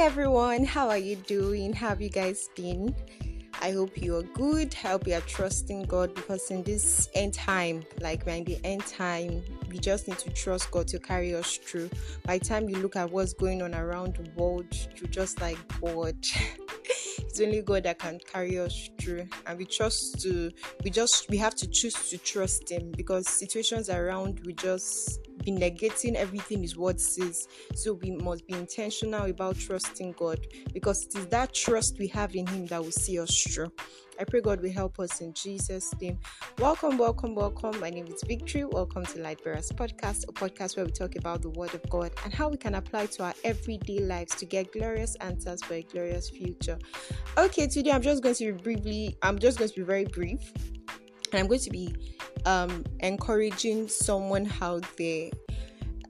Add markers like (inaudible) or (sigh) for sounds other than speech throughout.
everyone, how are you doing? How have you guys been? I hope you are good. I hope you are trusting God because in this end time, like we're in the end time, we just need to trust God to carry us through. By the time you look at what's going on around the world, you're just like God. (laughs) it's only God that can carry us through, and we trust to. We just we have to choose to trust Him because situations around we just be negating everything is what says. So we must be intentional about trusting God because it is that trust we have in Him that will see us through. I pray God will help us in Jesus' name. Welcome, welcome, welcome. My name is Victory. Welcome to Lightbearers Podcast, a podcast where we talk about the Word of God and how we can apply to our everyday lives to get glorious answers for a glorious future. Okay, today I'm just going to be briefly, I'm just going to be very brief, and I'm going to be um, encouraging someone out there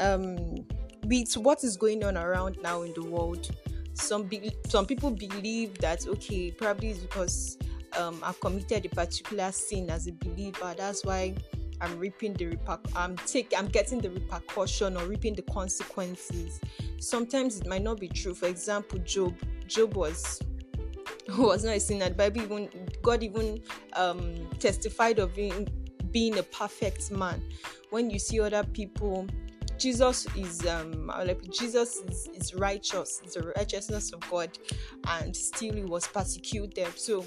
um, with what is going on around now in the world. Some be- some people believe that okay, probably it's because um, I've committed a particular sin as a believer. That's why I'm reaping the reper- I'm take I'm getting the repercussion or reaping the consequences. Sometimes it might not be true. For example, Job. Job was (laughs) was not a sinner. The Bible even God even um, testified of being a perfect man. When you see other people, Jesus is um like Jesus is, is righteous, it's the righteousness of God, and still he was persecuted. So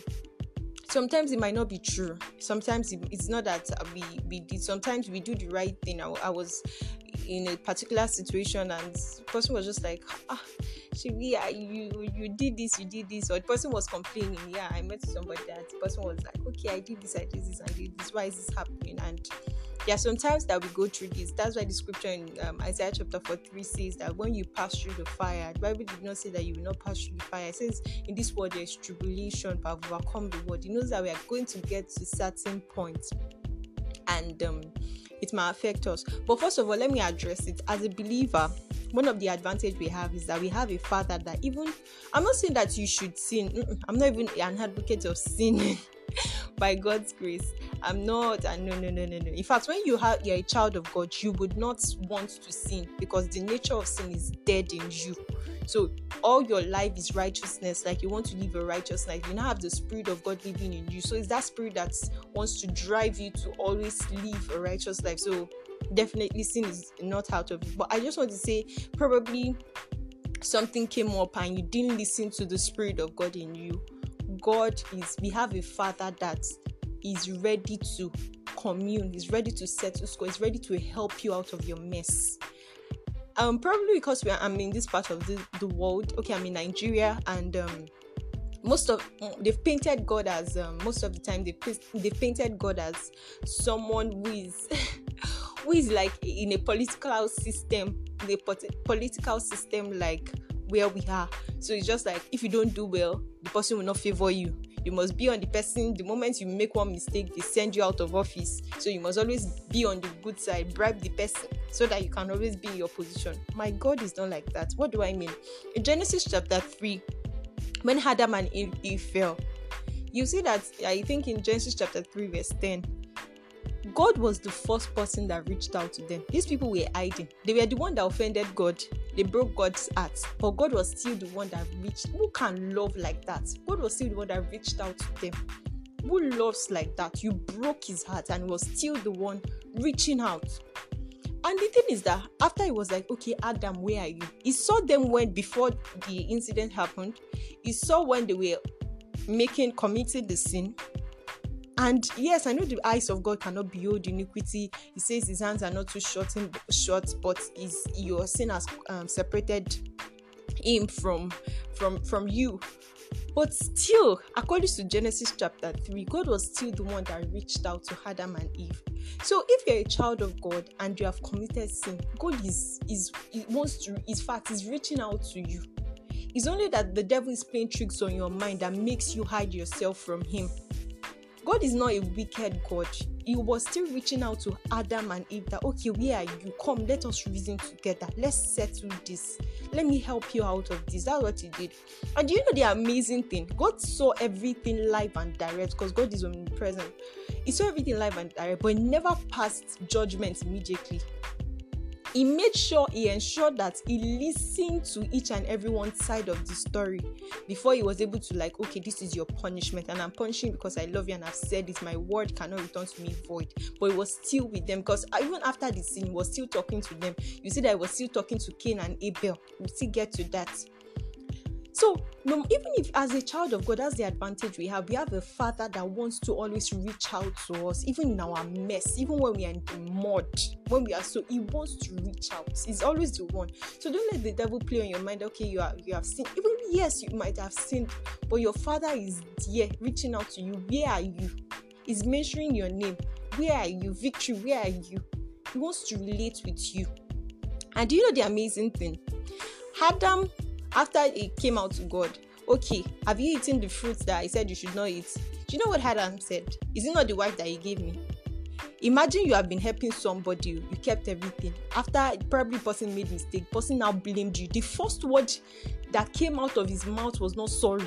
sometimes it might not be true. Sometimes it's not that we we did. Sometimes we do the right thing. I, I was in a particular situation, and person was just like, ah, yeah, you you did this, you did this, or the person was complaining. Yeah, I met somebody that the person was like, okay, I did this, I did this, I did this. Why is this happening? And are sometimes that we go through this. That's why the scripture in um, Isaiah chapter 43 says that when you pass through the fire, the Bible did not say that you will not pass through the fire. It says in this world there is tribulation, but overcome the world. It knows that we are going to get to certain points and um, it might affect us. But first of all, let me address it. As a believer, one of the advantage we have is that we have a father that even I'm not saying that you should sin. I'm not even an advocate of sinning. (laughs) by God's grace. I'm not, no, no, no, no, no. In fact, when you have you're a child of God, you would not want to sin because the nature of sin is dead in you. So all your life is righteousness, like you want to live a righteous life. You now have the spirit of God living in you. So it's that spirit that wants to drive you to always live a righteous life. So definitely sin is not out of it. But I just want to say probably something came up and you didn't listen to the spirit of God in you God is, we have a father that is ready to commune, is ready to settle score, is ready to help you out of your mess. Um, probably because we are, I'm in this part of the, the world. Okay, I'm in Nigeria, and um, most of they've painted God as um, most of the time they they painted God as someone who is (laughs) who is like in a political system, the political system like where we are. So it's just like if you don't do well, the person will not favor you. You must be on the person. The moment you make one mistake, they send you out of office. So you must always be on the good side, bribe the person so that you can always be in your position. My God is not like that. What do I mean? In Genesis chapter 3, when Adam and Eve, Eve fell, you see that I think in Genesis chapter 3, verse 10, God was the first person that reached out to them. These people were hiding. They were the one that offended God. They broke God's heart. But God was still the one that reached. Who can love like that? God was still the one that reached out to them. Who loves like that? You broke his heart and was still the one reaching out. And the thing is that after he was like, okay, Adam, where are you? He saw them when before the incident happened. He saw when they were making committing the sin and yes, I know the eyes of God cannot behold iniquity. He says his hands are not too short, short but is your sin has um, separated him from from from you. But still, according to Genesis chapter 3, God was still the one that reached out to Adam and Eve. So if you're a child of God and you have committed sin, God is is wants to, in fact, is reaching out to you. It's only that the devil is playing tricks on your mind that makes you hide yourself from him. God is not a wicked God. He was still reaching out to Adam and Eve that, okay, where are you? Come, let us reason together. Let's settle this. Let me help you out of this. That's what he did. And do you know the amazing thing? God saw everything live and direct because God is omnipresent. He saw everything live and direct, but never passed judgment immediately. He made sure he ensured that he listened to each and every one side of the story before he was able to like okay this is your punishment and i'm punishing because i love you and i've said it. My word cannot return to me void. But he was still with them because even after the scene he was still talking to them. You see that he was still talking to cain and abel. We'll still get to that so, no, even if as a child of God, that's the advantage we have. We have a father that wants to always reach out to us, even in our mess, even when we are in the mud, when we are so, he wants to reach out. He's always the one. So don't let the devil play on your mind. Okay, you are you have sinned. Even yes, you might have sinned, but your father is there reaching out to you. Where are you? He's mentioning your name. Where are you? Victory, where are you? He wants to relate with you. And do you know the amazing thing? Adam after it came out to God, okay, have you eaten the fruits that I said you should not eat? Do you know what Adam said? Is it not the wife that he gave me? Imagine you have been helping somebody, you kept everything. After probably person made mistake, person now blamed you. The first word that came out of his mouth was not sorry,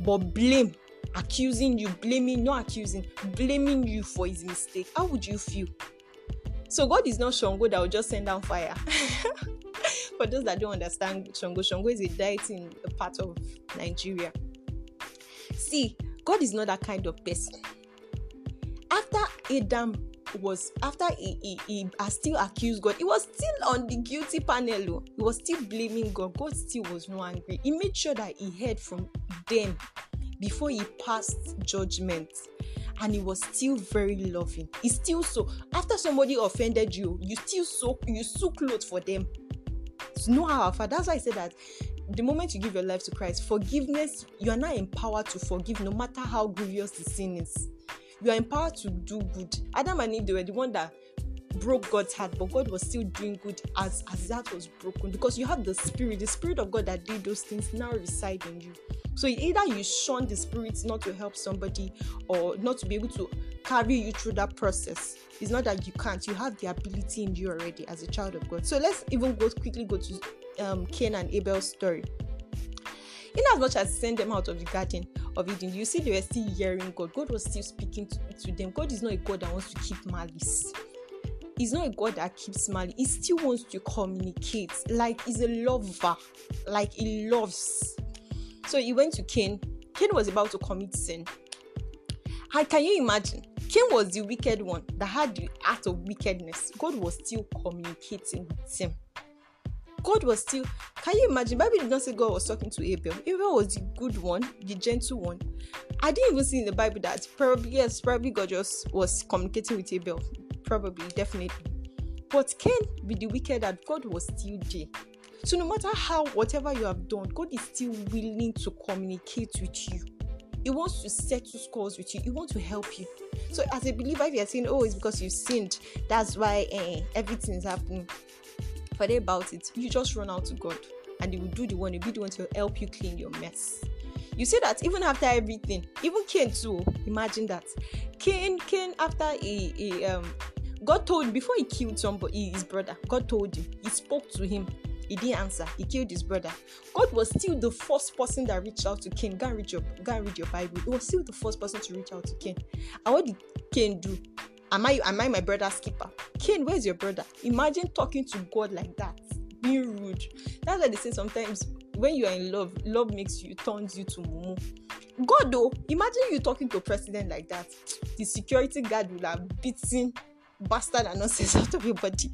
but blame, accusing you, blaming, not accusing, blaming you for his mistake. How would you feel? So God is not Shango that will just send down fire. (laughs) for those that don't understand Shango, Shango is a deity in a part of Nigeria. See, God is not that kind of person. After Adam was after he, he, he still accused God, he was still on the guilty panel. Oh. He was still blaming God. God still was not angry. He made sure that he heard from them before he passed judgment. And he was still very loving. He still so after somebody offended you, you still so you so close for them know how ah, our Father. That's why I say that the moment you give your life to Christ, forgiveness, you are now empowered to forgive no matter how grievous the sin is. You are empowered to do good. Adam and Eve, they were the one that broke God's heart, but God was still doing good as, as heart was broken because you have the spirit, the spirit of God that did those things now reside in you. So either you shun the spirits not to help somebody or not to be able to carry you through that process. It's not that you can't, you have the ability in you already as a child of God. So let's even go quickly go to um, Cain and Abel's story. In as much as send them out of the garden of Eden, you see they were still hearing God. God was still speaking to, to them. God is not a God that wants to keep malice. He's not a God that keeps malice. He still wants to communicate. Like he's a lover. Like he loves. So he went to Cain. Cain was about to commit sin. How can you imagine? Cain was the wicked one that had the act of wickedness. God was still communicating with him. God was still. Can you imagine? Bible did not say God was talking to Abel. Abel was the good one, the gentle one. I didn't even see in the Bible that probably yes, probably God just was communicating with Abel. Probably, definitely. But Cain with the wicked that God was still there. So no matter how whatever you have done, God is still willing to communicate with you. He wants to settle scores with you. He wants to help you. So, as a believer, if you're saying, "Oh, it's because you sinned," that's why eh, everything is happening. Forget about it. You just run out to God, and He will do the one. He'll be the one to help you clean your mess. You see that even after everything, even Cain too. Imagine that Cain, Cain after he, he um, God told before he killed somebody, his brother. God told him. He spoke to him he didn't answer. He killed his brother. God was still the first person that reached out to Cain. Go and read your, go and read your Bible. He was still the first person to reach out to Cain. And what did Cain do? Am I am I my brother's keeper? Cain, where's your brother? Imagine talking to God like that, being rude. That's why they say sometimes when you are in love, love makes you turns you to mumu. God though, imagine you talking to a president like that. The security guard will have beaten bastard and nonsense (laughs) out of your body.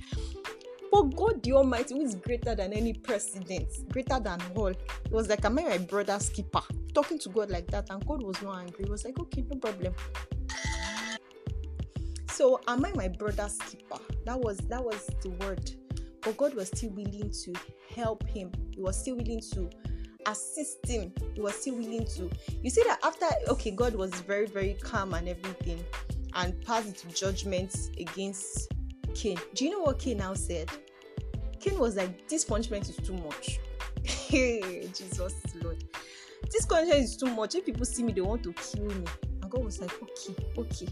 But God the Almighty, who is greater than any president, greater than all, it was like, Am I my brother's keeper? Talking to God like that, and God was not angry. He was like, Okay, no problem. So, am I my brother's keeper? That was that was the word. But God was still willing to help him. He was still willing to assist him. He was still willing to. You see that after okay, God was very, very calm and everything, and passed judgments against Cain. Do you know what Cain now said? Cain was like, This punishment is too much. (laughs) Jesus Lord. This punishment is too much. If people see me, they want to kill me. And God was like, Okay, okay.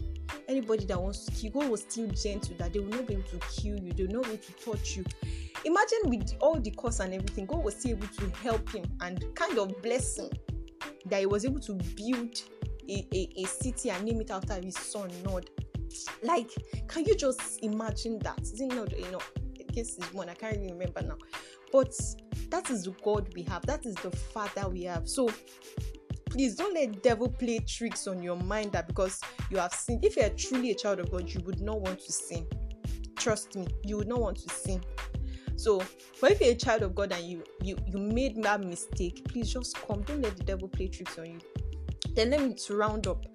Anybody that wants to kill, God was still gentle that they will not be able to kill you, they will not be able to touch you. Imagine with all the cost and everything, God was still able to help him and kind of bless him that he was able to build a, a, a city and name it after his son, Nod like, can you just imagine that? Is it not, you know, case is one. I can't even remember now. But that is the God we have. That is the Father we have. So please don't let devil play tricks on your mind that because you have sinned. If you're truly a child of God, you would not want to sin. Trust me, you would not want to sin. So, but if you're a child of God and you you you made that mistake, please just come. Don't let the devil play tricks on you. Then let me to round up.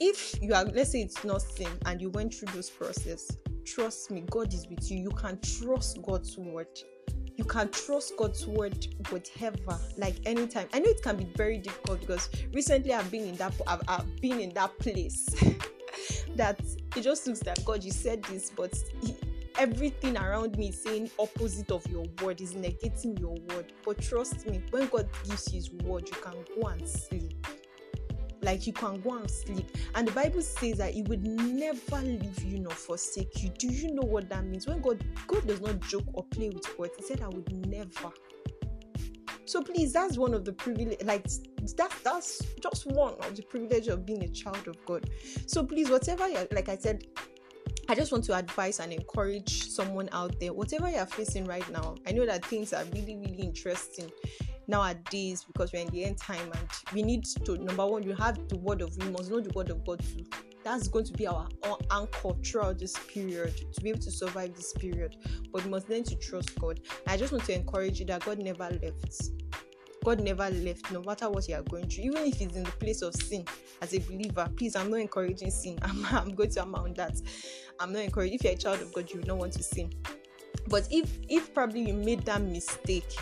If you are, let's say it's not sin and you went through this process, trust me, God is with you. You can trust God's word. You can trust God's word whatever, like anytime. I know it can be very difficult because recently I've been in that I've, I've been in that place (laughs) that it just looks that God, you said this, but he, everything around me is saying opposite of your word, is negating your word. But trust me, when God gives his word, you can go and sleep like you can go and sleep. And the Bible says that He would never leave you nor forsake you. Do you know what that means? When God God does not joke or play with words, He said, "I would never." So please, that's one of the privilege. Like that, that's just one of the privilege of being a child of God. So please, whatever you're like, I said. I just want to advise and encourage someone out there, whatever you're facing right now. I know that things are really, really interesting nowadays because we're in the end time and we need to number one you have the word of you must know the word of god too that's going to be our, anchor throughout this period to be able to survive this period but we must learn to trust god i just want to encourage you that god never left God never left, no matter what you are going through, even if it's in the place of sin as a believer. Please, I'm not encouraging sin. (laughs) I'm, I'm going to amount that. I'm not encouraging. If you're a child of God, you will not want to sin. But if if probably you made that mistake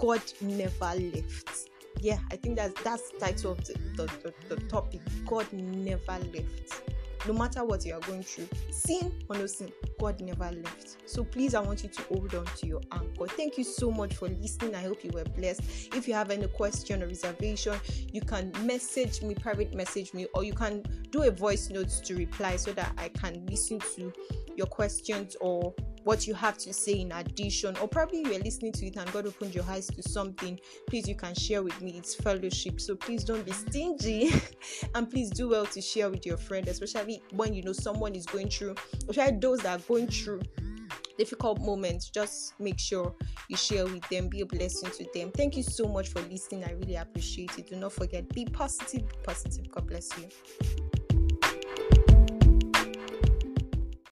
God never left. Yeah, I think that's that's the title of the, the, the, the topic. God never left. No matter what you are going through, sin or no sin, God never left. So please, I want you to hold on to your anchor. Thank you so much for listening. I hope you were blessed. If you have any question or reservation, you can message me, private message me, or you can do a voice note to reply so that I can listen to your questions or what you have to say in addition, or probably you are listening to it and God opened your eyes to something, please you can share with me. It's fellowship. So please don't be stingy (laughs) and please do well to share with your friend, especially when you know someone is going through, especially those that are going through difficult moments. Just make sure you share with them. Be a blessing to them. Thank you so much for listening. I really appreciate it. Do not forget be positive be positive. God bless you